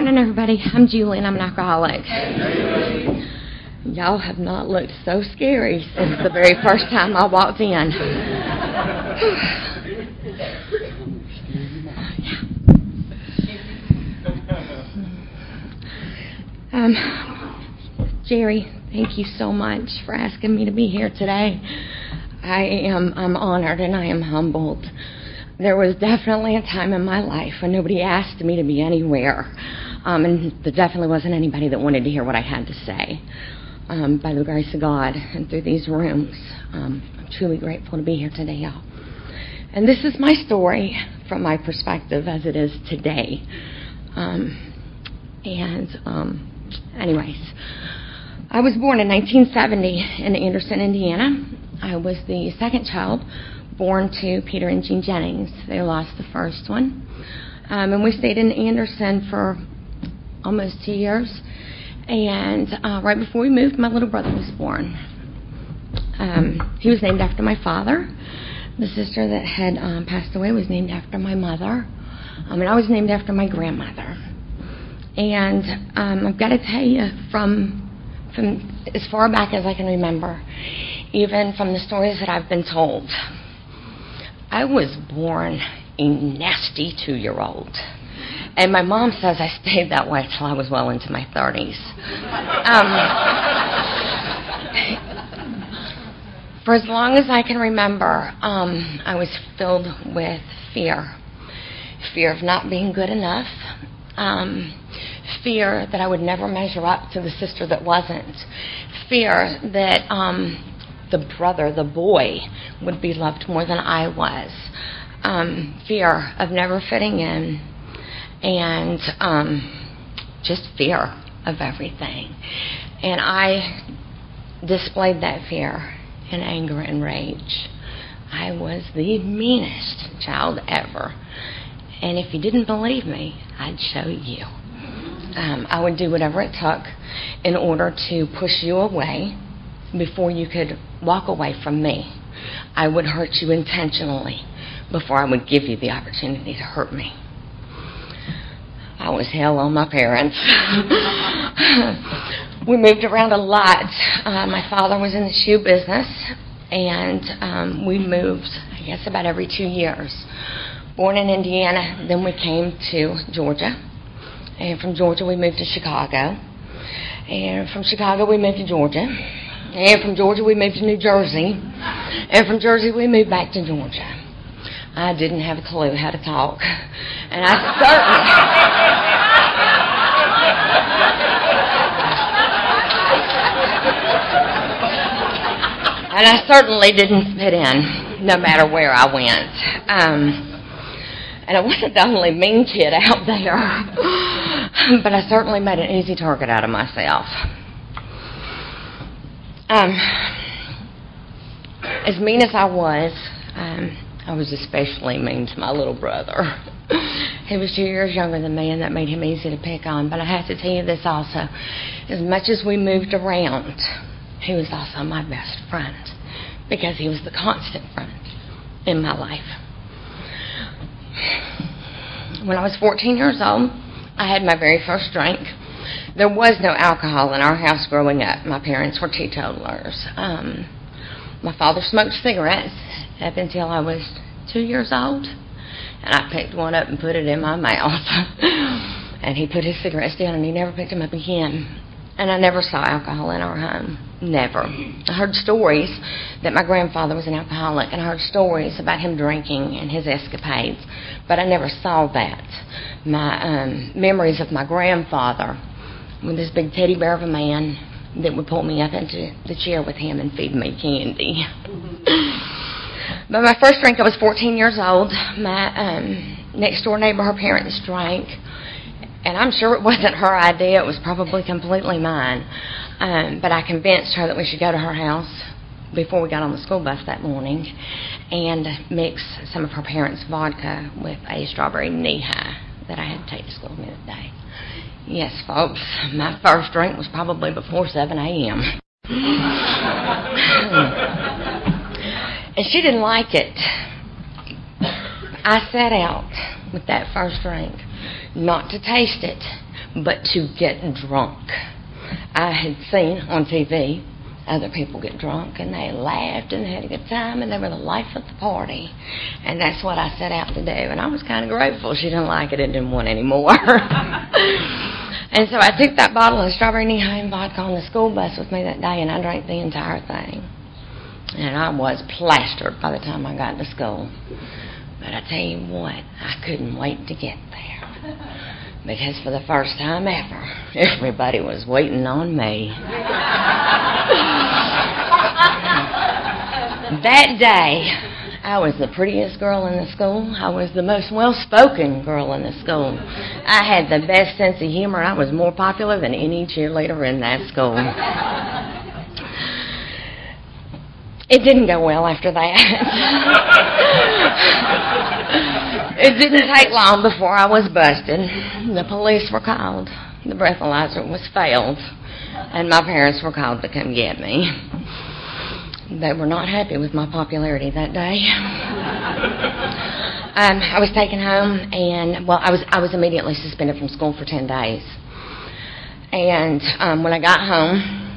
morning, everybody. I'm Julie, and I'm an alcoholic. Y'all have not looked so scary since the very first time I walked in. um, Jerry, thank you so much for asking me to be here today. I am I'm honored and I am humbled. There was definitely a time in my life when nobody asked me to be anywhere. Um, and there definitely wasn't anybody that wanted to hear what I had to say. Um, by the grace of God and through these rooms, um, I'm truly grateful to be here today, y'all. And this is my story from my perspective as it is today. Um, and, um, anyways, I was born in 1970 in Anderson, Indiana. I was the second child born to Peter and Jean Jennings. They lost the first one. Um, and we stayed in Anderson for almost two years. And uh, right before we moved, my little brother was born. Um, he was named after my father. The sister that had um, passed away was named after my mother. Um, and I was named after my grandmother. And um, I've got to tell you, from from as far back as I can remember, even from the stories that I've been told, I was born a nasty two year old. And my mom says I stayed that way till I was well into my 30s. Um, for as long as I can remember, um, I was filled with fear fear of not being good enough, um, fear that I would never measure up to the sister that wasn't, fear that um, the brother, the boy, would be loved more than I was. Um, fear of never fitting in, and um, just fear of everything. And I displayed that fear in anger and rage. I was the meanest child ever. And if you didn't believe me, I'd show you. Um, I would do whatever it took in order to push you away before you could walk away from me. I would hurt you intentionally before I would give you the opportunity to hurt me. I was hell on my parents. we moved around a lot. Uh, my father was in the shoe business, and um, we moved, I guess, about every two years. Born in Indiana, then we came to Georgia. And from Georgia, we moved to Chicago. And from Chicago, we moved to Georgia. And from Georgia, we moved to New Jersey. And from Jersey, we moved back to Georgia. I didn't have a clue how to talk. And I certainly. and I certainly didn't fit in, no matter where I went. Um, and I wasn't the only mean kid out there, but I certainly made an easy target out of myself. Um, as mean as I was, um, I was especially mean to my little brother. he was two years younger than me, and that made him easy to pick on. But I have to tell you this also: as much as we moved around, he was also my best friend because he was the constant friend in my life. When I was 14 years old, I had my very first drink. There was no alcohol in our house growing up. My parents were teetotalers. Um, my father smoked cigarettes up until I was two years old, and I picked one up and put it in my mouth. and he put his cigarettes down, and he never picked them up again. And I never saw alcohol in our home. Never. I heard stories that my grandfather was an alcoholic, and I heard stories about him drinking and his escapades, but I never saw that. My um, memories of my grandfather with this big teddy bear of a man that would pull me up into the chair with him and feed me candy. but my first drink, I was 14 years old. My um, next door neighbor, her parents drank and I'm sure it wasn't her idea. It was probably completely mine. Um, but I convinced her that we should go to her house before we got on the school bus that morning and mix some of her parents' vodka with a strawberry Nehi that I had to take to school the other day. Yes, folks, my first drink was probably before 7 a.m. and she didn't like it. I set out with that first drink not to taste it, but to get drunk. I had seen on TV other people get drunk and they laughed and had a good time and they were the life of the party. And that's what I set out to do. And I was kind of grateful she didn't like it and didn't want any more. and so I took that bottle of strawberry Neeheim vodka on the school bus with me that day and I drank the entire thing. And I was plastered by the time I got to school. But I tell you what, I couldn't wait to get there because for the first time ever, everybody was waiting on me. that day, I was the prettiest girl in the school. I was the most well spoken girl in the school. I had the best sense of humor. I was more popular than any cheerleader in that school. It didn't go well after that. it didn't take long before I was busted. The police were called. The breathalyzer was failed, and my parents were called to come get me. They were not happy with my popularity that day. um, I was taken home, and well, I was I was immediately suspended from school for ten days. And um, when I got home,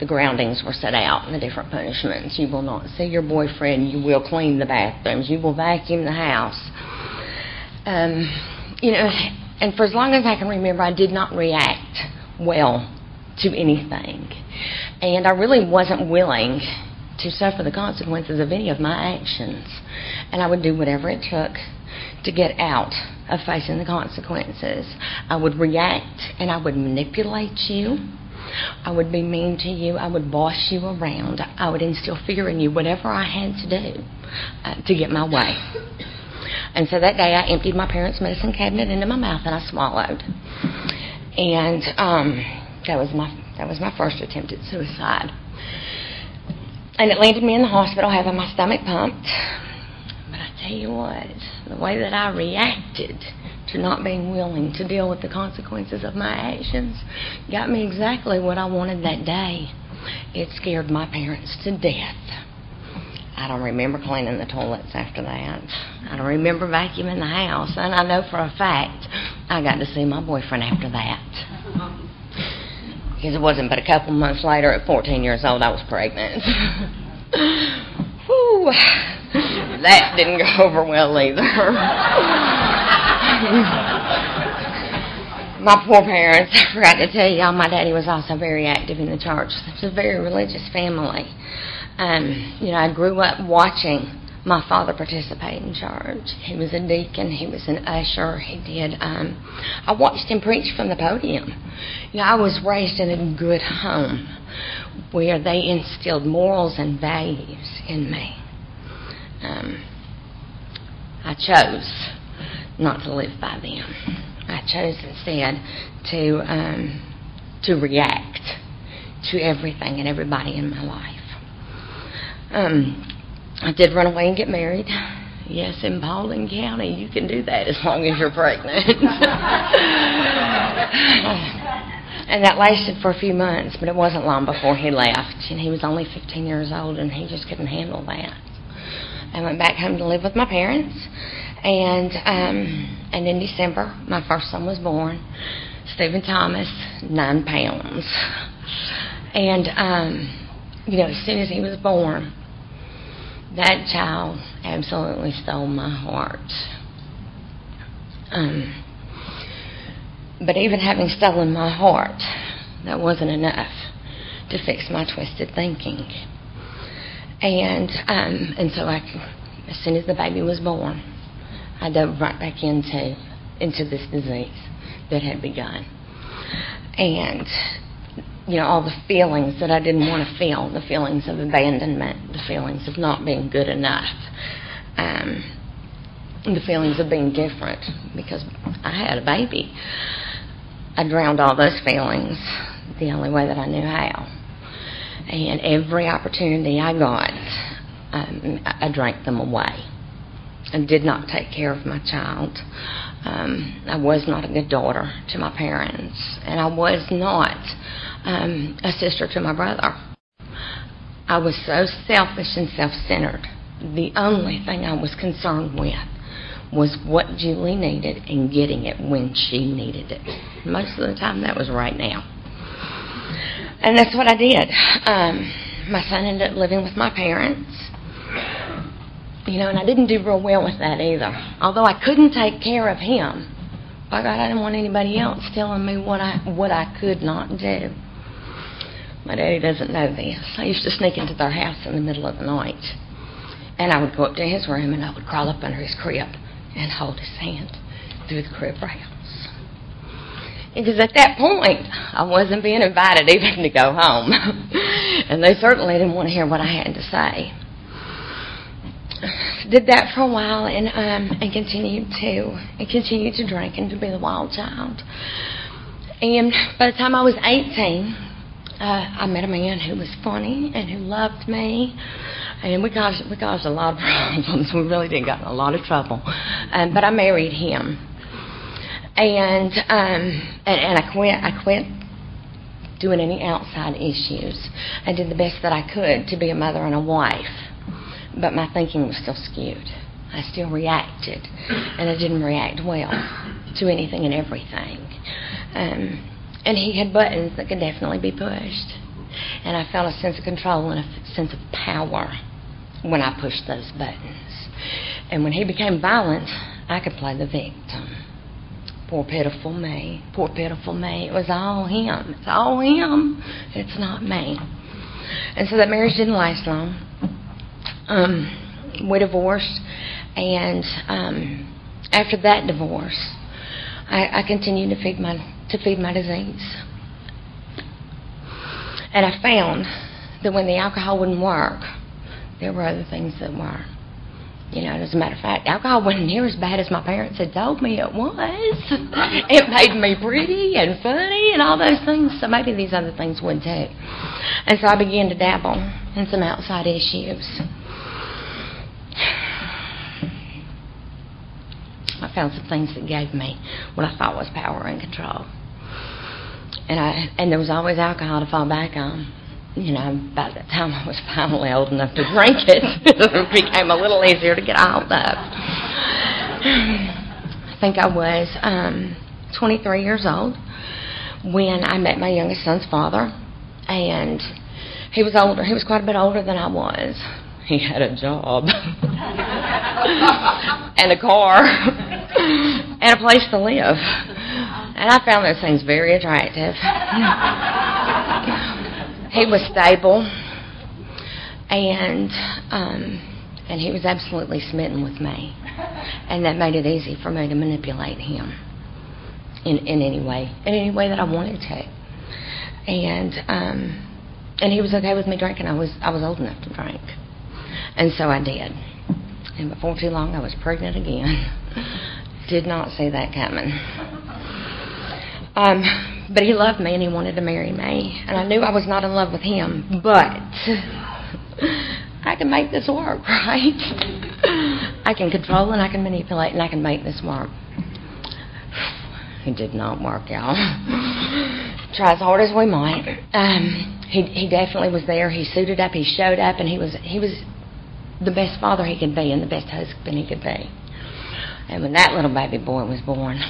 the groundings were set out and the different punishments. You will not see your boyfriend. You will clean the bathrooms. You will vacuum the house. Um, you know, and for as long as I can remember, I did not react well to anything. And I really wasn't willing to suffer the consequences of any of my actions. And I would do whatever it took to get out of facing the consequences. I would react and I would manipulate you I would be mean to you. I would boss you around. I would instill fear in you, whatever I had to do uh, to get my way. And so that day I emptied my parents' medicine cabinet into my mouth and I swallowed. And um, that was my that was my first attempt at suicide. And it landed me in the hospital having my stomach pumped. But I tell you what, the way that I reacted to not being willing to deal with the consequences of my actions got me exactly what I wanted that day. It scared my parents to death. I don't remember cleaning the toilets after that. I don't remember vacuuming the house. And I know for a fact I got to see my boyfriend after that. Because it wasn't but a couple months later, at 14 years old, I was pregnant. Whew. That didn't go over well either. my poor parents, I forgot to tell y'all, my daddy was also very active in the church. It's a very religious family. Um, you know, I grew up watching my father participate in church. He was a deacon. He was an usher. He did. Um, I watched him preach from the podium. You know, I was raised in a good home where they instilled morals and values in me. Um, I chose not to live by them. I chose instead to um, to react to everything and everybody in my life. Um, I did run away and get married. Yes, in Paulding County, you can do that as long as you're pregnant. and that lasted for a few months, but it wasn't long before he left. And he was only 15 years old, and he just couldn't handle that. I went back home to live with my parents and um, and in December, my first son was born, Stephen Thomas, nine pounds. And um, you know, as soon as he was born, that child absolutely stole my heart. Um, but even having stolen my heart, that wasn't enough to fix my twisted thinking. And um, and so I, as soon as the baby was born, I dove right back into into this disease that had begun. And you know, all the feelings that I didn't want to feel, the feelings of abandonment, the feelings of not being good enough, um, the feelings of being different because I had a baby. I drowned all those feelings the only way that I knew how. And every opportunity I got, um, I drank them away and did not take care of my child. Um, I was not a good daughter to my parents, and I was not um, a sister to my brother. I was so selfish and self centered. The only thing I was concerned with was what Julie needed and getting it when she needed it. Most of the time, that was right now. And that's what I did. Um, my son ended up living with my parents. You know, and I didn't do real well with that either. Although I couldn't take care of him. By God, I didn't want anybody else telling me what I what I could not do. My daddy doesn't know this. I used to sneak into their house in the middle of the night. And I would go up to his room and I would crawl up under his crib and hold his hand through the crib rails. Because at that point, I wasn't being invited even to go home. and they certainly didn't want to hear what I had to say. Did that for a while and um, and continued to and continued to drink and to be the wild child. And by the time I was 18, uh, I met a man who was funny and who loved me, and we caused we caused a lot of problems. We really did get in a lot of trouble, um, but I married him, and um, and, and I quit. I quit doing any outside issues. I did the best that I could to be a mother and a wife, but my thinking was still skewed. I still reacted, and I didn't react well to anything and everything. Um, and he had buttons that could definitely be pushed. And I felt a sense of control and a sense of power when I pushed those buttons. And when he became violent, I could play the victim. Poor pitiful me. Poor pitiful me. It was all him. It's all him. It's not me. And so that marriage didn't last long. Um, we divorced, and um, after that divorce, I, I continued to feed my to feed my disease. And I found that when the alcohol wouldn't work, there were other things that were. You know, as a matter of fact, alcohol wasn't near as bad as my parents had told me it was. it made me pretty and funny and all those things, so maybe these other things would too. And so I began to dabble in some outside issues. I found some things that gave me what I thought was power and control and I and there was always alcohol to fall back on. You know, by the time I was finally old enough to drink it, it became a little easier to get out of. I think I was um, 23 years old when I met my youngest son's father, and he was older. He was quite a bit older than I was. He had a job and a car and a place to live. And I found those things very attractive. he was stable, and um, and he was absolutely smitten with me, and that made it easy for me to manipulate him in in any way, in any way that I wanted to. And um, and he was okay with me drinking. I was I was old enough to drink, and so I did. And before too long, I was pregnant again. Did not see that coming. Um, but he loved me and he wanted to marry me. And I knew I was not in love with him, but I can make this work, right? I can control and I can manipulate and I can make this work. It did not work, y'all. Try as hard as we might. Um, he he definitely was there. He suited up. He showed up, and he was he was the best father he could be and the best husband he could be. And when that little baby boy was born,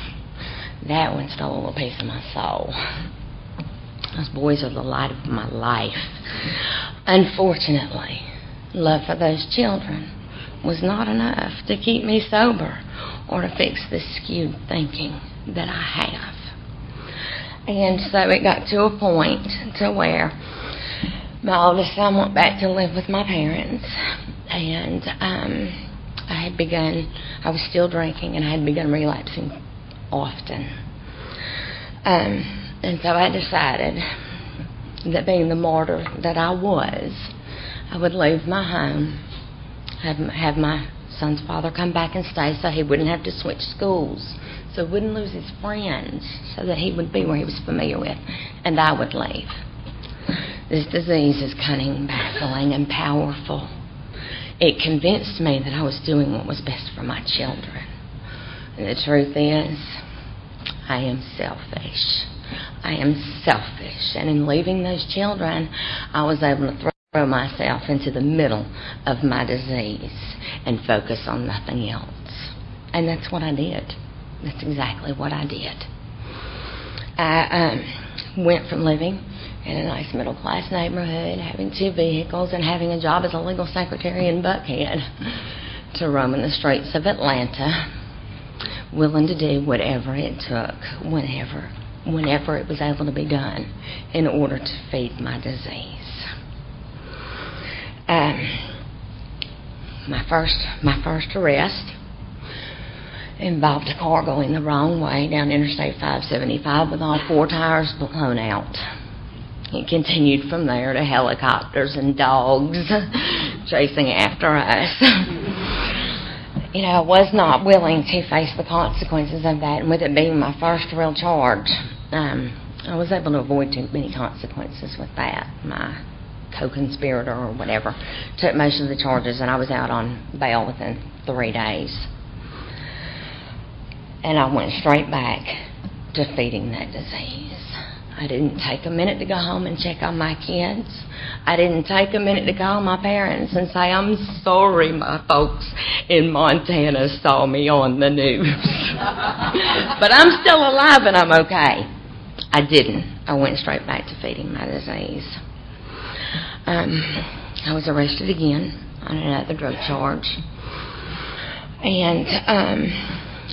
that one stole a piece of my soul. Those boys are the light of my life. Unfortunately, love for those children was not enough to keep me sober or to fix the skewed thinking that I have. And so it got to a point to where my oldest son went back to live with my parents, and um, I had begun. I was still drinking, and I had begun relapsing often. Um, and so I decided that being the martyr that I was, I would leave my home, have, have my son's father come back and stay so he wouldn't have to switch schools, so he wouldn't lose his friends, so that he would be where he was familiar with, and I would leave. This disease is cunning, baffling, and powerful. It convinced me that I was doing what was best for my children. And the truth is, I am selfish. I am selfish. And in leaving those children, I was able to throw myself into the middle of my disease and focus on nothing else. And that's what I did. That's exactly what I did. I um, went from living in a nice middle class neighborhood, having two vehicles, and having a job as a legal secretary in Buckhead to roaming the streets of Atlanta, willing to do whatever it took, whenever, whenever it was able to be done, in order to feed my disease. Um, my first, my first arrest involved a car going the wrong way down Interstate 575 with all four tires blown out. It continued from there to helicopters and dogs chasing after us. you know, I was not willing to face the consequences of that, and with it being my first real charge, um, I was able to avoid too many consequences with that. My co-conspirator or whatever took most of the charges, and I was out on bail within three days. And I went straight back to feeding that disease. I didn't take a minute to go home and check on my kids. I didn't take a minute to call my parents and say, I'm sorry my folks in Montana saw me on the news. but I'm still alive and I'm okay. I didn't. I went straight back to feeding my disease. Um, I was arrested again on another drug charge. And um,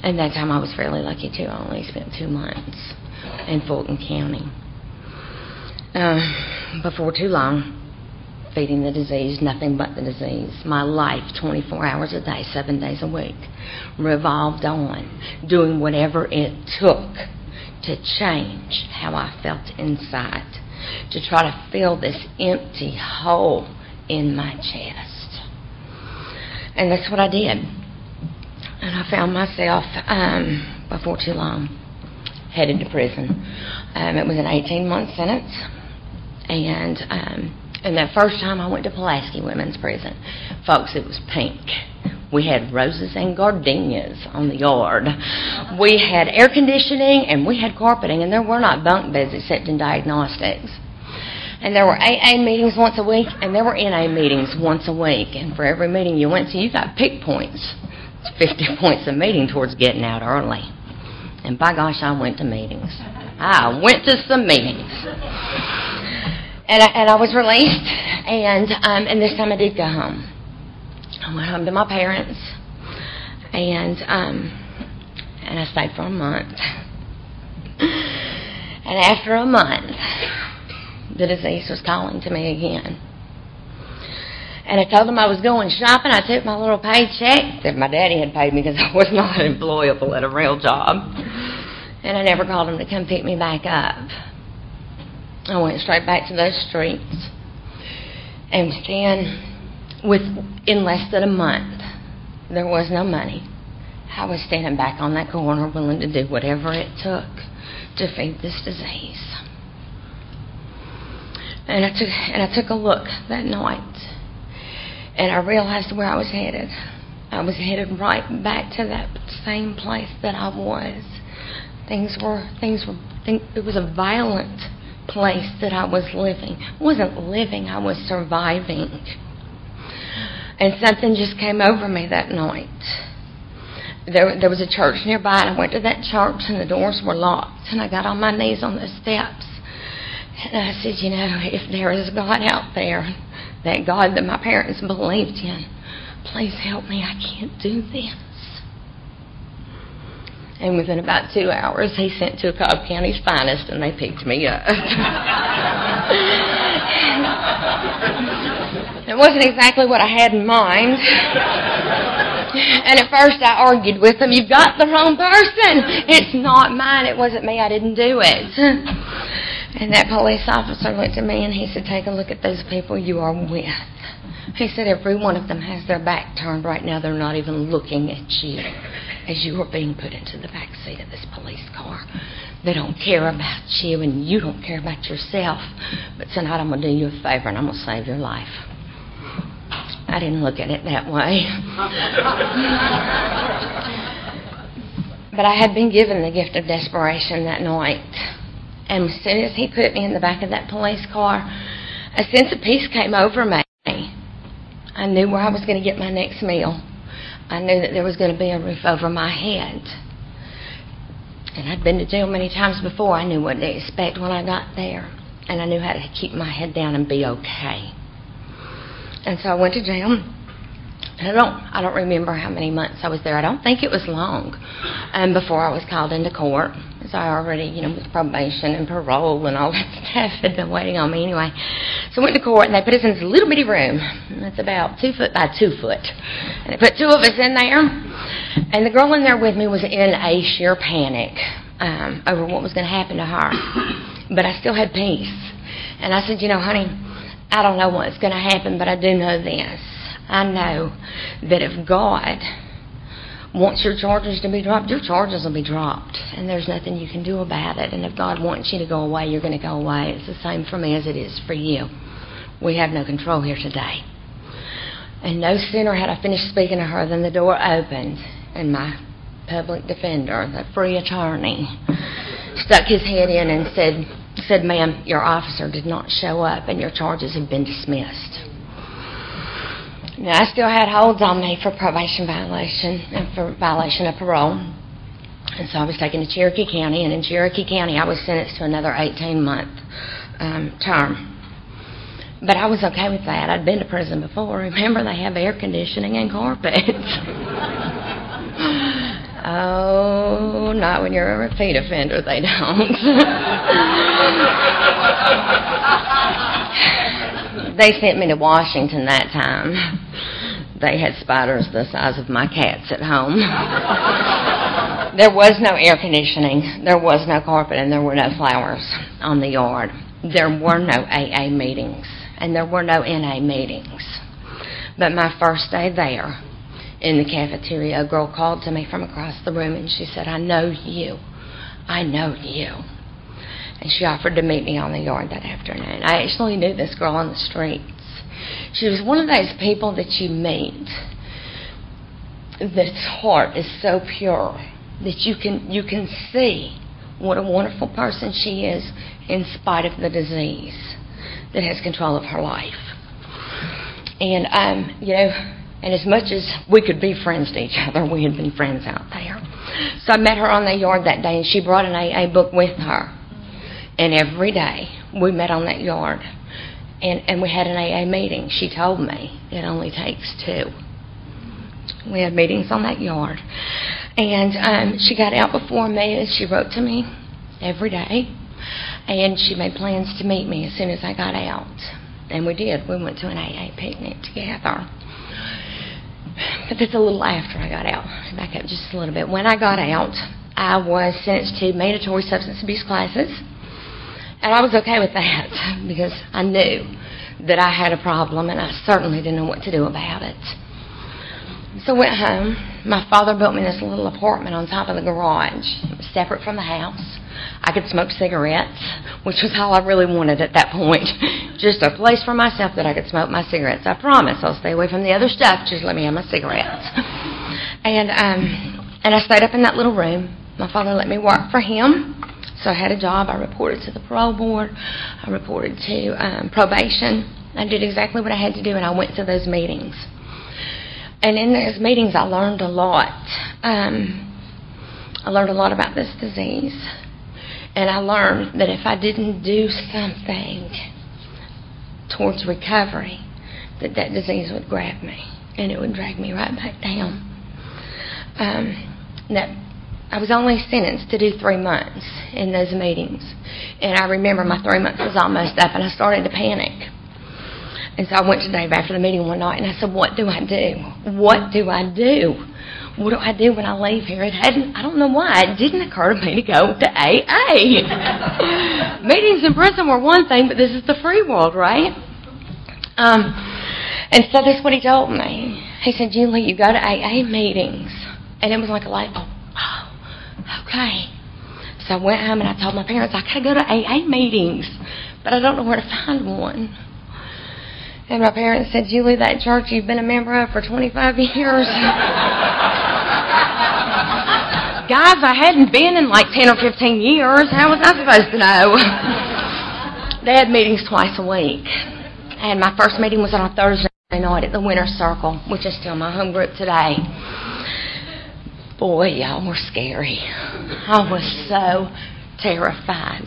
and that time I was fairly lucky too. I only spent two months in Fulton County. Uh, before too long, feeding the disease, nothing but the disease. My life, 24 hours a day, seven days a week, revolved on doing whatever it took to change how I felt inside, to try to fill this empty hole in my chest. And that's what I did. And I found myself, um, before too long, headed to prison. Um, it was an 18 month sentence. And, um, and that first time I went to Pulaski Women's Prison, folks, it was pink. We had roses and gardenias on the yard. We had air conditioning and we had carpeting, and there were not bunk beds except in diagnostics. And there were AA meetings once a week, and there were NA meetings once a week. And for every meeting you went to, you got pick points. 50 points a meeting towards getting out early. And by gosh, I went to meetings. I went to some meetings. And I, and I was released, and um, and this time I did go home. I went home to my parents, and um, and I stayed for a month. And after a month, the disease was calling to me again. And I told them I was going shopping. I took my little paycheck that my daddy had paid me because I was not employable at a real job. And I never called him to come pick me back up. I went straight back to those streets. And then, with in less than a month, there was no money. I was standing back on that corner willing to do whatever it took to feed this disease. And I took and I took a look that night and I realized where I was headed. I was headed right back to that same place that I was. Things were things were think, it was a violent place that I was living. I wasn't living, I was surviving. And something just came over me that night. There, there was a church nearby, and I went to that church, and the doors were locked. And I got on my knees on the steps, and I said, You know, if there is God out there, that God that my parents believed in. Please help me. I can't do this. And within about two hours, he sent to Cobb County's finest, and they picked me up. it wasn't exactly what I had in mind. And at first I argued with them, You've got the wrong person. It's not mine. It wasn't me. I didn't do it. And that police officer looked at me and he said, Take a look at those people you are with. He said, Every one of them has their back turned right now. They're not even looking at you as you are being put into the back seat of this police car. They don't care about you and you don't care about yourself. But tonight I'm going to do you a favor and I'm going to save your life. I didn't look at it that way. but I had been given the gift of desperation that night. And as soon as he put me in the back of that police car, a sense of peace came over me. I knew where I was going to get my next meal. I knew that there was going to be a roof over my head. And I'd been to jail many times before. I knew what to expect when I got there. And I knew how to keep my head down and be okay. And so I went to jail. I don't I don't remember how many months I was there. I don't think it was long. Um before I was called into court. As I already, you know, with probation and parole and all that stuff had been waiting on me anyway. So I went to court and they put us in this little bitty room. It's about two foot by two foot. And they put two of us in there and the girl in there with me was in a sheer panic um, over what was gonna happen to her. But I still had peace. And I said, you know, honey, I don't know what's going to happen, but I do know this. I know that if God wants your charges to be dropped, your charges will be dropped. And there's nothing you can do about it. And if God wants you to go away, you're going to go away. It's the same for me as it is for you. We have no control here today. And no sooner had I finished speaking to her than the door opened, and my public defender, the free attorney, stuck his head in and said, said, ma'am, your officer did not show up and your charges have been dismissed. Now, I still had holds on me for probation violation and for violation of parole. And so I was taken to Cherokee County, and in Cherokee County, I was sentenced to another 18 month um, term. But I was okay with that. I'd been to prison before. Remember, they have air conditioning and carpets. oh, not when you're a repeat offender, they don't. they sent me to Washington that time. They had spiders the size of my cats at home. there was no air conditioning, there was no carpet, and there were no flowers on the yard. There were no AA meetings, and there were no NA meetings. But my first day there, in the cafeteria, a girl called to me from across the room and she said, I know you. I know you. And she offered to meet me on the yard that afternoon. I actually knew this girl on the streets. She was one of those people that you meet that's heart is so pure that you can you can see what a wonderful person she is in spite of the disease that has control of her life. And um, you know, and as much as we could be friends to each other, we had been friends out there. So I met her on the yard that day, and she brought an AA book with her. And every day we met on that yard and, and we had an AA meeting. She told me it only takes two. We had meetings on that yard. And um, she got out before me and she wrote to me every day. And she made plans to meet me as soon as I got out. And we did. We went to an AA picnic together. But that's a little after I got out. Back up just a little bit. When I got out, I was sentenced to mandatory substance abuse classes and I was okay with that because I knew that I had a problem and I certainly didn't know what to do about it. So I went home. My father built me this little apartment on top of the garage, separate from the house. I could smoke cigarettes, which was all I really wanted at that point. just a place for myself that I could smoke my cigarettes. I promise I'll stay away from the other stuff. Just let me have my cigarettes. And um, and I stayed up in that little room. My father let me work for him so I had a job. I reported to the parole board. I reported to um, probation. I did exactly what I had to do, and I went to those meetings. And in those meetings, I learned a lot. Um, I learned a lot about this disease. And I learned that if I didn't do something towards recovery, that that disease would grab me and it would drag me right back down. Um, that I was only sentenced to do three months in those meetings. And I remember my three months was almost up, and I started to panic. And so I went to Dave after the meeting one night, and I said, What do I do? What do I do? What do I do when I leave here? It hadn't, I don't know why, it didn't occur to me to go to AA. Meetings in prison were one thing, but this is the free world, right? Um, and so that's what he told me. He said, Julie, you go to AA meetings. And it was like a light bulb. Okay. So I went home and I told my parents, I gotta go to AA meetings, but I don't know where to find one. And my parents said, Julie, that church you've been a member of for 25 years. Guys, I hadn't been in like 10 or 15 years. How was I supposed to know? they had meetings twice a week. And my first meeting was on a Thursday night at the Winter Circle, which is still my home group today. Boy, y'all were scary. I was so terrified.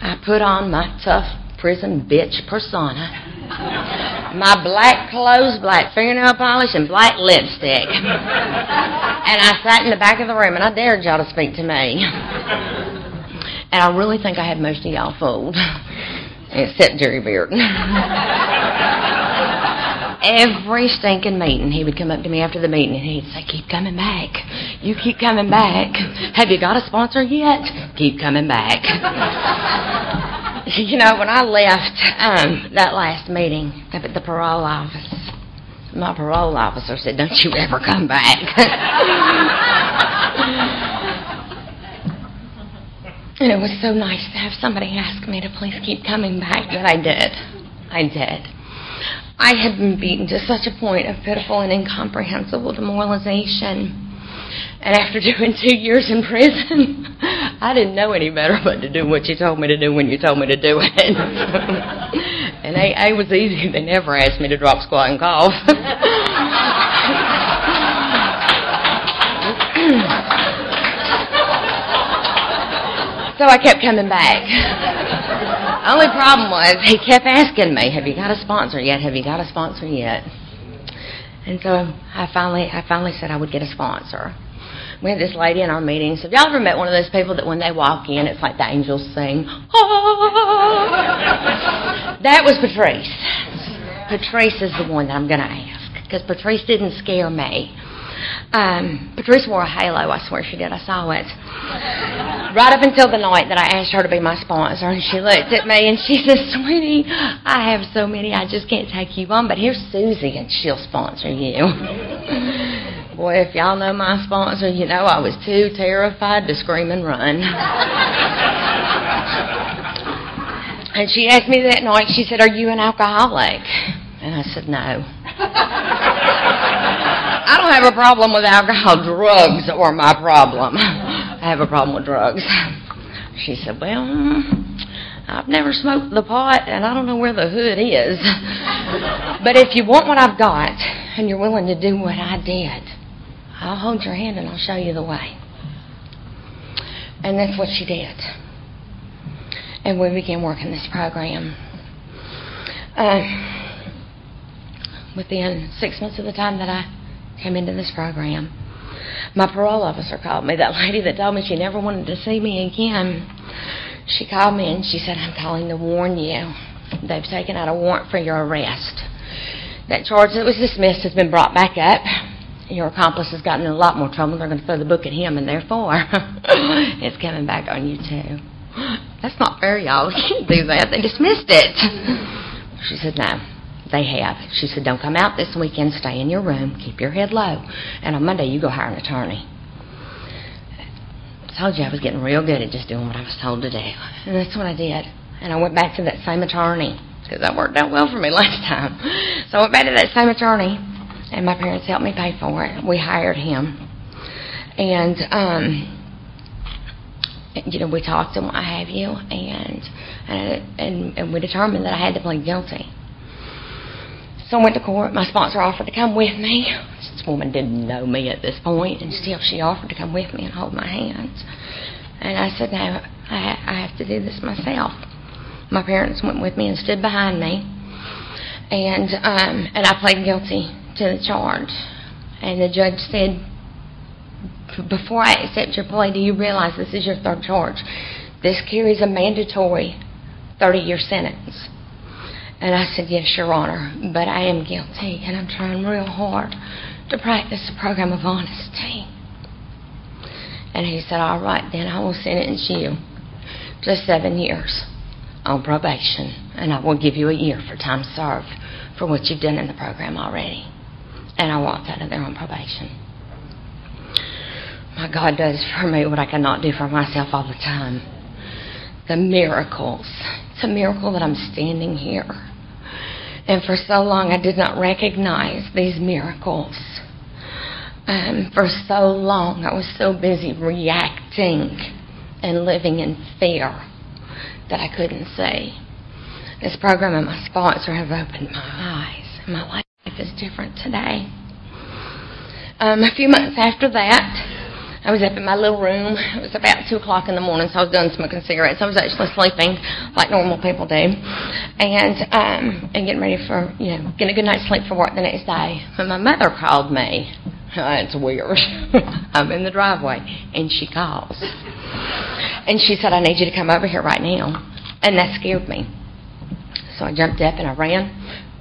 I put on my tough prison bitch persona, my black clothes, black fingernail polish, and black lipstick. And I sat in the back of the room and I dared y'all to speak to me. And I really think I had most of y'all fooled, except Jerry Bearden every stinking meeting, he would come up to me after the meeting and he'd say, Keep coming back. You keep coming back. Have you got a sponsor yet? Keep coming back. you know, when I left um, that last meeting up at the parole office, my parole officer said, Don't you ever come back. and it was so nice to have somebody ask me to please keep coming back that I did. I did. I had been beaten to such a point of pitiful and incomprehensible demoralization. And after doing two years in prison, I didn't know any better but to do what you told me to do when you told me to do it. and AA was easy. They never asked me to drop, squat, and cough. so I kept coming back. Only problem was he kept asking me, "Have you got a sponsor yet? Have you got a sponsor yet?" And so I finally, I finally said I would get a sponsor. We had this lady in our meeting. So have y'all ever met one of those people that when they walk in, it's like the angels sing? Oh! that was Patrice. Patrice is the one that I'm going to ask because Patrice didn't scare me. Um, Patrice wore a halo. I swear she did. I saw it. Right up until the night that I asked her to be my sponsor, and she looked at me and she said, "Sweetie, I have so many, I just can't take you on. But here's Susie, and she'll sponsor you." Boy, if y'all know my sponsor, you know I was too terrified to scream and run. and she asked me that night. She said, "Are you an alcoholic?" And I said, "No." I don't have a problem with alcohol. Drugs are my problem. I have a problem with drugs. She said, Well, I've never smoked the pot, and I don't know where the hood is. but if you want what I've got, and you're willing to do what I did, I'll hold your hand and I'll show you the way. And that's what she did. And we began working this program. Uh, within six months of the time that I came into this program. My parole officer called me, that lady that told me she never wanted to see me again. She called me and she said, I'm calling to warn you. They've taken out a warrant for your arrest. That charge that was dismissed has been brought back up. Your accomplice has gotten in a lot more trouble. They're going to throw the book at him, and therefore, it's coming back on you, too. That's not fair, y'all. You can't do that. They dismissed it. She said, No. They have. She said, Don't come out this weekend. Stay in your room. Keep your head low. And on Monday, you go hire an attorney. I told you I was getting real good at just doing what I was told to do. And that's what I did. And I went back to that same attorney because that worked out well for me last time. So I went back to that same attorney, and my parents helped me pay for it. We hired him. And, um, you know, we talked and what have you, and, and and and we determined that I had to plead guilty. So I went to court. My sponsor offered to come with me. This woman didn't know me at this point, and still she offered to come with me and hold my hands. And I said, no, I, I have to do this myself. My parents went with me and stood behind me, and um, and I pled guilty to the charge. And the judge said, before I accept your plea, do you realize this is your third charge? This carries a mandatory 30-year sentence. And I said, Yes, Your Honor, but I am guilty, and I'm trying real hard to practice a program of honesty. And he said, All right, then I will sentence you to seven years on probation, and I will give you a year for time served for what you've done in the program already. And I walked out of there on probation. My God does for me what I cannot do for myself all the time. The miracles. It's a miracle that I'm standing here. And for so long, I did not recognize these miracles. Um, for so long, I was so busy reacting and living in fear that I couldn't see. This program and my sponsor have opened my eyes. My life is different today. Um, a few months after that, I was up in my little room. It was about 2 o'clock in the morning, so I was done smoking cigarettes. I was actually sleeping like normal people do. And, um, and getting ready for, you know, getting a good night's sleep for work the next day. And my mother called me. That's weird. I'm in the driveway, and she calls. And she said, I need you to come over here right now. And that scared me. So I jumped up and I ran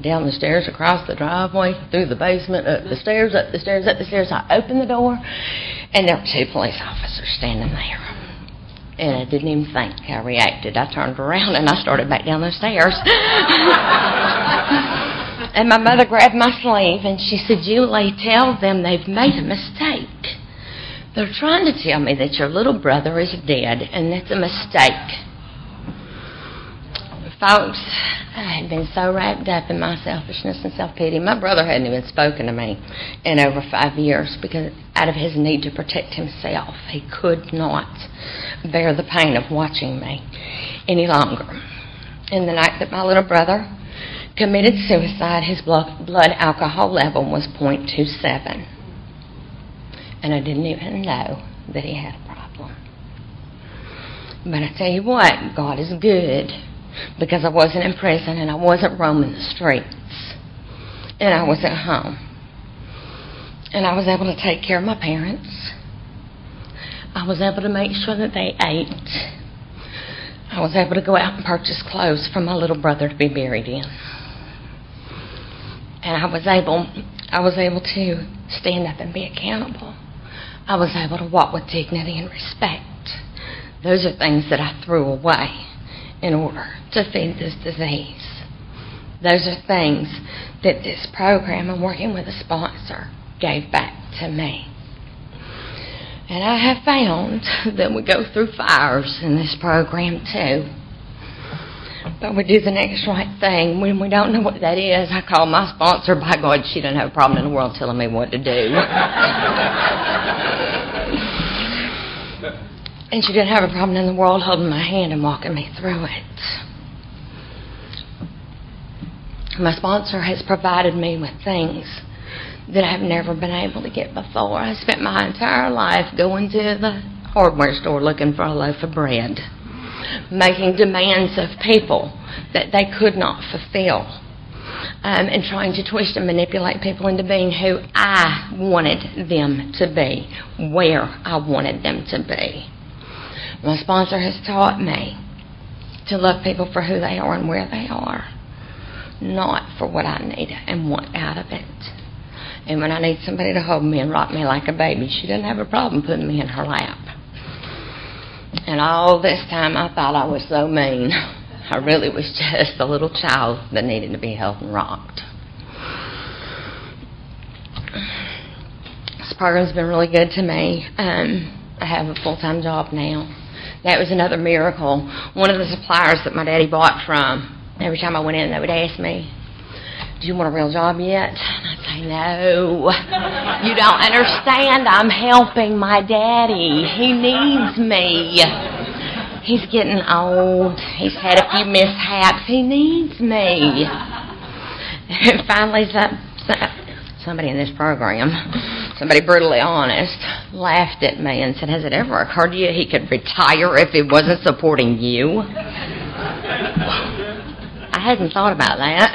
down the stairs, across the driveway, through the basement, up the stairs, up the stairs, up the stairs. I opened the door, and there were two police officers standing there. And I didn't even think I reacted. I turned around and I started back down the stairs. and my mother grabbed my sleeve and she said, Julie, tell them they've made a mistake. They're trying to tell me that your little brother is dead, and that's a mistake. Folks, I had been so wrapped up in my selfishness and self pity. My brother hadn't even spoken to me in over five years because, out of his need to protect himself, he could not bear the pain of watching me any longer. In the night that my little brother committed suicide, his blood, blood alcohol level was 0.27. And I didn't even know that he had a problem. But I tell you what, God is good because I wasn't in prison and I wasn't roaming the streets. And I was at home. And I was able to take care of my parents. I was able to make sure that they ate. I was able to go out and purchase clothes for my little brother to be buried in. And I was able I was able to stand up and be accountable. I was able to walk with dignity and respect. Those are things that I threw away in order to feed this disease. Those are things that this program and working with a sponsor gave back to me. And I have found that we go through fires in this program too. But we do the next right thing. When we don't know what that is, I call my sponsor. By God, she doesn't have a problem in the world telling me what to do. And she didn't have a problem in the world holding my hand and walking me through it. My sponsor has provided me with things that I've never been able to get before. I spent my entire life going to the hardware store looking for a loaf of bread, making demands of people that they could not fulfill, um, and trying to twist and manipulate people into being who I wanted them to be, where I wanted them to be. My sponsor has taught me to love people for who they are and where they are, not for what I need and want out of it. And when I need somebody to hold me and rock me like a baby, she doesn't have a problem putting me in her lap. And all this time I thought I was so mean. I really was just a little child that needed to be held and rocked. This program's been really good to me. Um, I have a full time job now. That was another miracle. One of the suppliers that my daddy bought from, every time I went in, they would ask me, Do you want a real job yet? And I'd say, No. You don't understand. I'm helping my daddy. He needs me. He's getting old. He's had a few mishaps. He needs me. And finally, somebody in this program, somebody brutally honest, laughed at me and said, Has it ever occurred to you he could retire if he wasn't supporting you? I hadn't thought about that.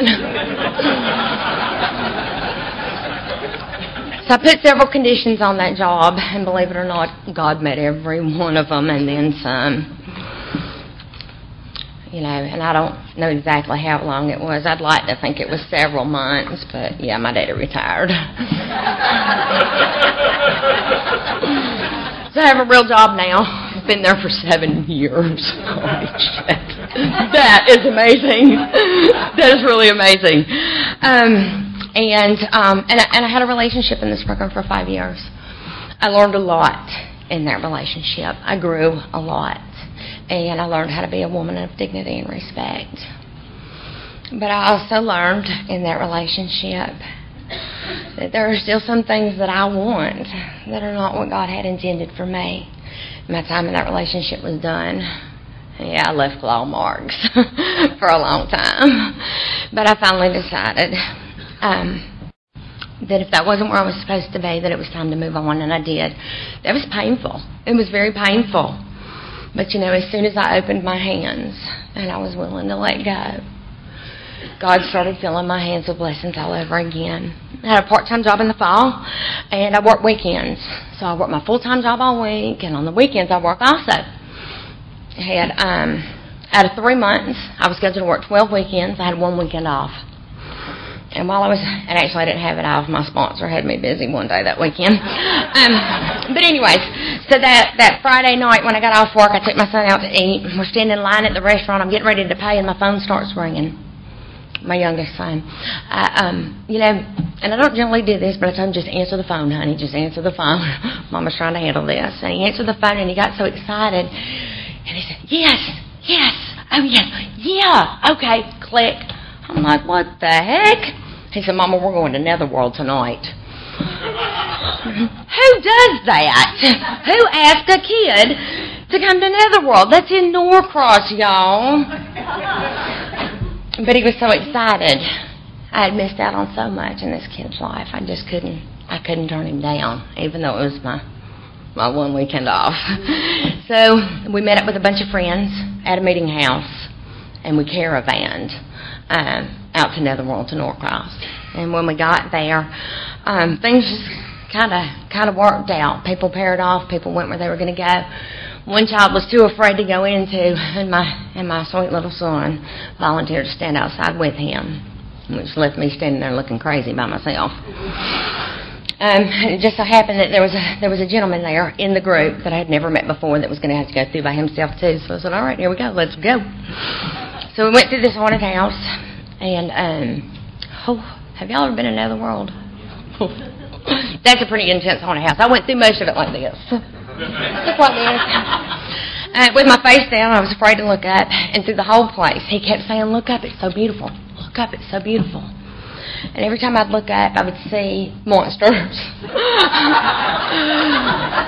so I put several conditions on that job, and believe it or not, God met every one of them and then some you know, and I don't know exactly how long it was. I'd like to think it was several months, but yeah, my daddy retired. so I have a real job now. I've been there for seven years. Holy shit. That is amazing. that is really amazing. Um, and um, and I, and I had a relationship in this program for five years. I learned a lot in that relationship. I grew a lot and I learned how to be a woman of dignity and respect. But I also learned in that relationship that there are still some things that I want that are not what God had intended for me. My time in that relationship was done. Yeah, I left claw marks for a long time. But I finally decided um, that if that wasn't where I was supposed to be, that it was time to move on, and I did. That was painful. It was very painful. But you know, as soon as I opened my hands and I was willing to let go, God started filling my hands with blessings all over again. I had a part-time job in the fall, and I worked weekends. So I worked my full-time job all week, and on the weekends I worked also. I had um, out of three months, I was scheduled to work 12 weekends. I had one weekend off. And while I was, and actually I didn't have it off, my sponsor had me busy one day that weekend. Um, but anyways, so that, that Friday night when I got off work, I took my son out to eat. We're standing in line at the restaurant. I'm getting ready to pay and my phone starts ringing. My youngest son. I, um, you know, and I don't generally do this, but I told him just answer the phone, honey. Just answer the phone. Mama's trying to handle this. And he answered the phone and he got so excited. And he said, yes, yes, oh yes, yeah, okay, click. I'm like, what the heck? He said, Mama, we're going to Netherworld tonight. Who does that? Who asked a kid to come to Netherworld? That's in Norcross, y'all. But he was so excited. I had missed out on so much in this kid's life. I just couldn't I couldn't turn him down, even though it was my my one weekend off. so we met up with a bunch of friends at a meeting house and we caravanned um, out to Netherworld to Norcross. And when we got there, um, things just kind of kind of worked out. People paired off. People went where they were going to go. One child was too afraid to go into, and my and my sweet little son volunteered to stand outside with him, which left me standing there looking crazy by myself. Um, it just so happened that there was a there was a gentleman there in the group that I had never met before that was going to have to go through by himself too. So I said, "All right, here we go. Let's go." So we went through this haunted house, and um, oh, have y'all ever been in another world? That's a pretty intense haunted house. I went through most of it like this, just like this. Uh, with my face down, I was afraid to look up, and through the whole place, he kept saying, "Look up, it's so beautiful. Look up, it's so beautiful." And every time I'd look up, I would see monsters.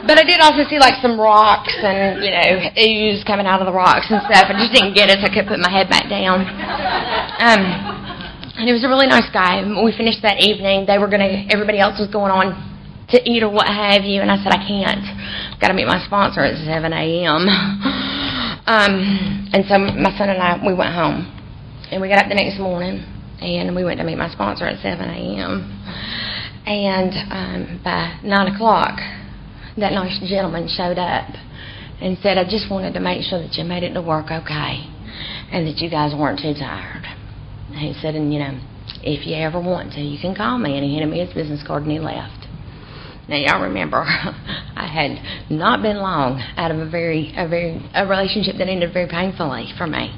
but I did also see like some rocks and, you know, ooze coming out of the rocks and stuff. I just didn't get it, so I kept putting my head back down. Um, and he was a really nice guy. We finished that evening. They were to, everybody else was going on to eat or what have you. And I said, I can't. Got to meet my sponsor at 7 a.m. Um, and so my son and I, we went home. And we got up the next morning and we went to meet my sponsor at 7 a.m. And um, by 9 o'clock, that nice gentleman showed up and said, I just wanted to make sure that you made it to work okay and that you guys weren't too tired. He said, and you know, if you ever want to, you can call me. And he handed me his business card and he left. Now y'all remember, I had not been long out of a very, a very, a relationship that ended very painfully for me.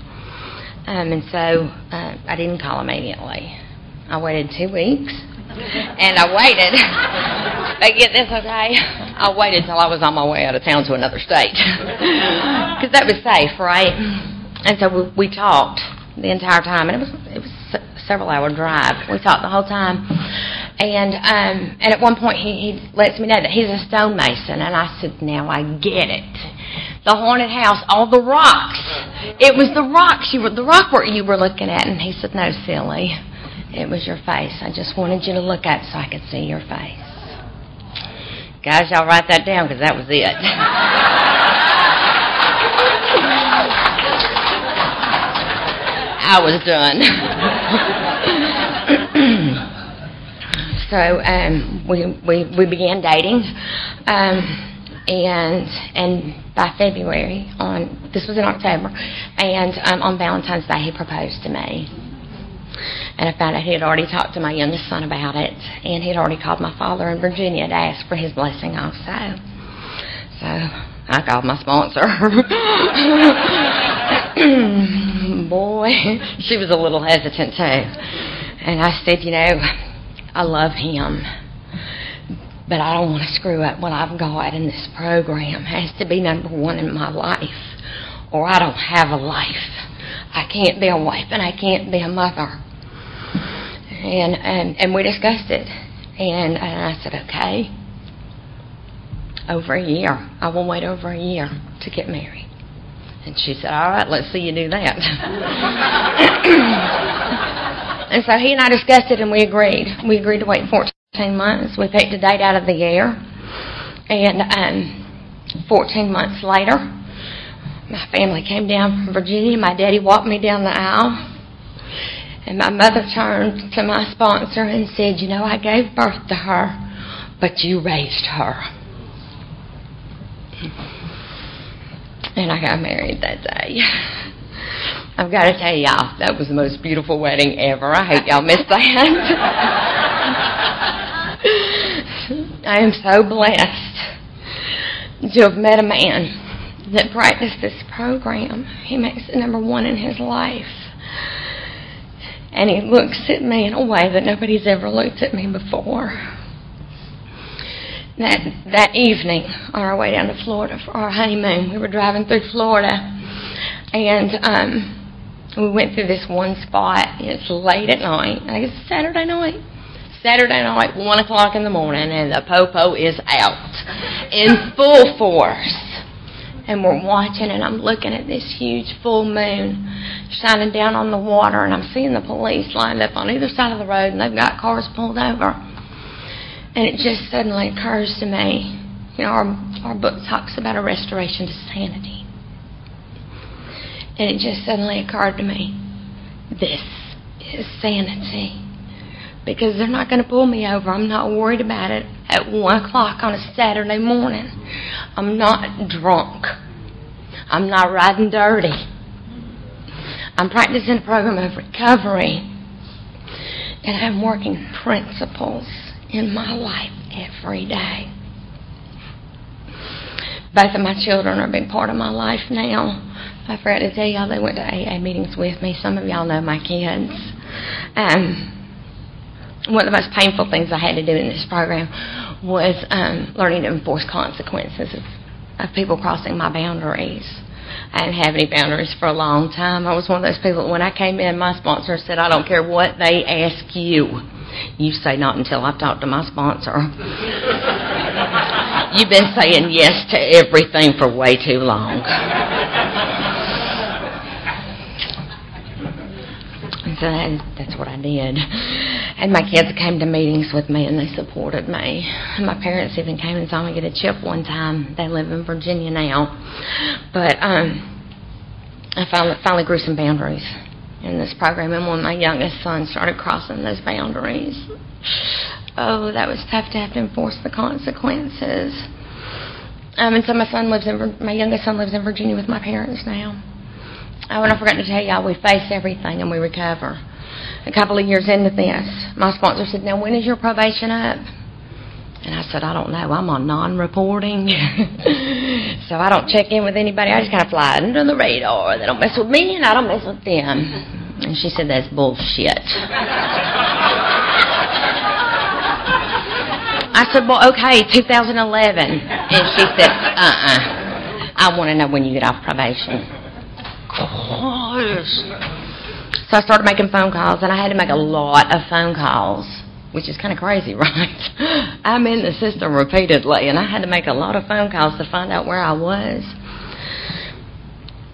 Um, and so uh, I didn't call immediately. I waited two weeks, and I waited. but get this, okay? I waited till I was on my way out of town to another state because that was safe, right? And so we, we talked the entire time, and it was it was a several hour drive. We talked the whole time, and um, and at one point he, he lets me know that he's a stonemason, and I said, "Now I get it." The haunted house, all the rocks. It was the rocks you were the rock where you were looking at and he said, No, silly. It was your face. I just wanted you to look at it so I could see your face. Guys, y'all write that down because that was it. I was done. so um, we, we we began dating. Um, and and by February on this was in October, and um, on Valentine's Day he proposed to me. And I found out he had already talked to my youngest son about it, and he had already called my father in Virginia to ask for his blessing also. So I called my sponsor. Boy, she was a little hesitant too. And I said, you know, I love him but I don't want to screw up what I've got, and this program has to be number one in my life, or I don't have a life. I can't be a wife, and I can't be a mother. And and, and we discussed it, and, and I said, okay, over a year. I will wait over a year to get married. And she said, all right, let's see you do that. and so he and I discussed it, and we agreed. We agreed to wait 14 10 months. We picked a date out of the air. And um, 14 months later, my family came down from Virginia. My daddy walked me down the aisle. And my mother turned to my sponsor and said, You know, I gave birth to her, but you raised her. And I got married that day. I've got to tell y'all, that was the most beautiful wedding ever. I hope y'all missed that. I am so blessed to have met a man that practiced this program. He makes it number one in his life. And he looks at me in a way that nobody's ever looked at me before. That that evening, on our way down to Florida for our honeymoon, we were driving through Florida, and um, we went through this one spot. It's late at night. I guess Saturday night. Saturday night, one o'clock in the morning, and the popo is out in full force. And we're watching, and I'm looking at this huge full moon shining down on the water, and I'm seeing the police lined up on either side of the road, and they've got cars pulled over. And it just suddenly occurs to me, you know, our, our book talks about a restoration to sanity. And it just suddenly occurred to me this is sanity. Because they're not going to pull me over. I'm not worried about it at 1 o'clock on a Saturday morning. I'm not drunk. I'm not riding dirty. I'm practicing a program of recovery. And I'm working principles in my life every day. Both of my children are a big part of my life now. I forgot to tell y'all they went to AA meetings with me. Some of y'all know my kids. Um, one of the most painful things I had to do in this program was um, learning to enforce consequences of, of people crossing my boundaries. I didn't have any boundaries for a long time. I was one of those people. When I came in, my sponsor said, "I don't care what they ask you." You say not until I've talked to my sponsor. You've been saying yes to everything for way too long. so that's what I did. And my kids came to meetings with me and they supported me. My parents even came and saw me get a chip one time. They live in Virginia now. But um I finally finally grew some boundaries in this program and when my youngest son started crossing those boundaries oh that was tough to have to enforce the consequences um and so my son lives in my youngest son lives in Virginia with my parents now Oh, and I forgot to tell y'all, we face everything and we recover. A couple of years into this, my sponsor said, Now, when is your probation up? And I said, I don't know. I'm on non reporting. so I don't check in with anybody. I just kind of fly under the radar. They don't mess with me and I don't mess with them. And she said, That's bullshit. I said, Well, okay, 2011. And she said, Uh uh I want to know when you get off probation course. So I started making phone calls, and I had to make a lot of phone calls, which is kind of crazy, right? I'm in the system repeatedly, and I had to make a lot of phone calls to find out where I was.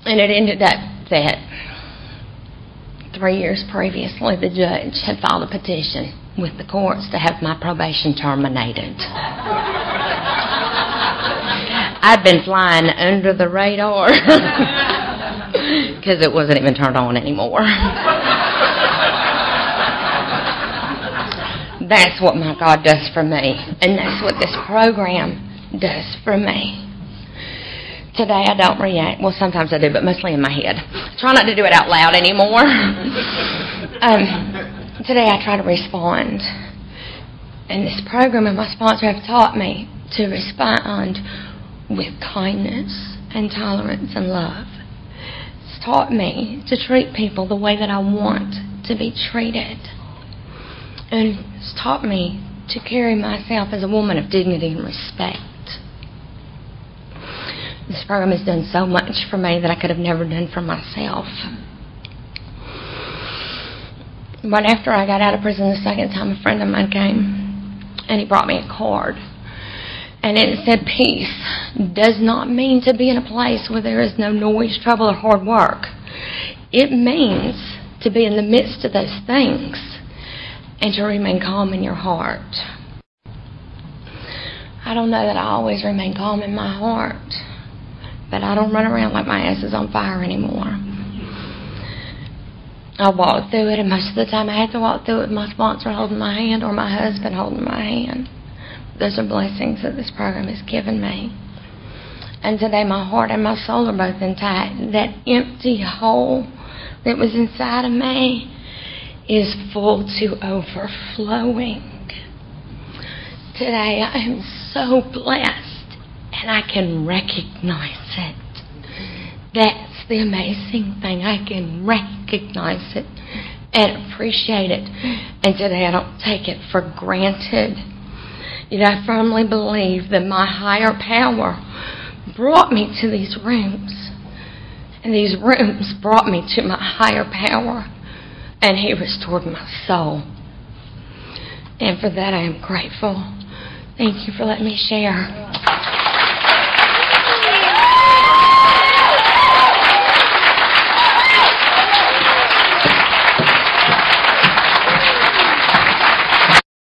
And it ended up that three years previously, the judge had filed a petition with the courts to have my probation terminated. I'd been flying under the radar. because it wasn't even turned on anymore. that's what my God does for me, and that's what this program does for me. Today I don't react. Well, sometimes I do, but mostly in my head. I try not to do it out loud anymore. um, today I try to respond. And this program and my sponsor have taught me to respond with kindness and tolerance and love taught me to treat people the way that I want to be treated. And it's taught me to carry myself as a woman of dignity and respect. This program has done so much for me that I could have never done for myself. Right after I got out of prison the second time, a friend of mine came and he brought me a card and it said peace does not mean to be in a place where there is no noise, trouble, or hard work. It means to be in the midst of those things and to remain calm in your heart. I don't know that I always remain calm in my heart, but I don't run around like my ass is on fire anymore. I walk through it, and most of the time I have to walk through it with my sponsor holding my hand or my husband holding my hand. Those are blessings that this program has given me. And today my heart and my soul are both intact. That empty hole that was inside of me is full to overflowing. Today I am so blessed and I can recognize it. That's the amazing thing. I can recognize it and appreciate it. And today I don't take it for granted. Yet I firmly believe that my higher power brought me to these rooms. And these rooms brought me to my higher power. And He restored my soul. And for that I am grateful. Thank you for letting me share.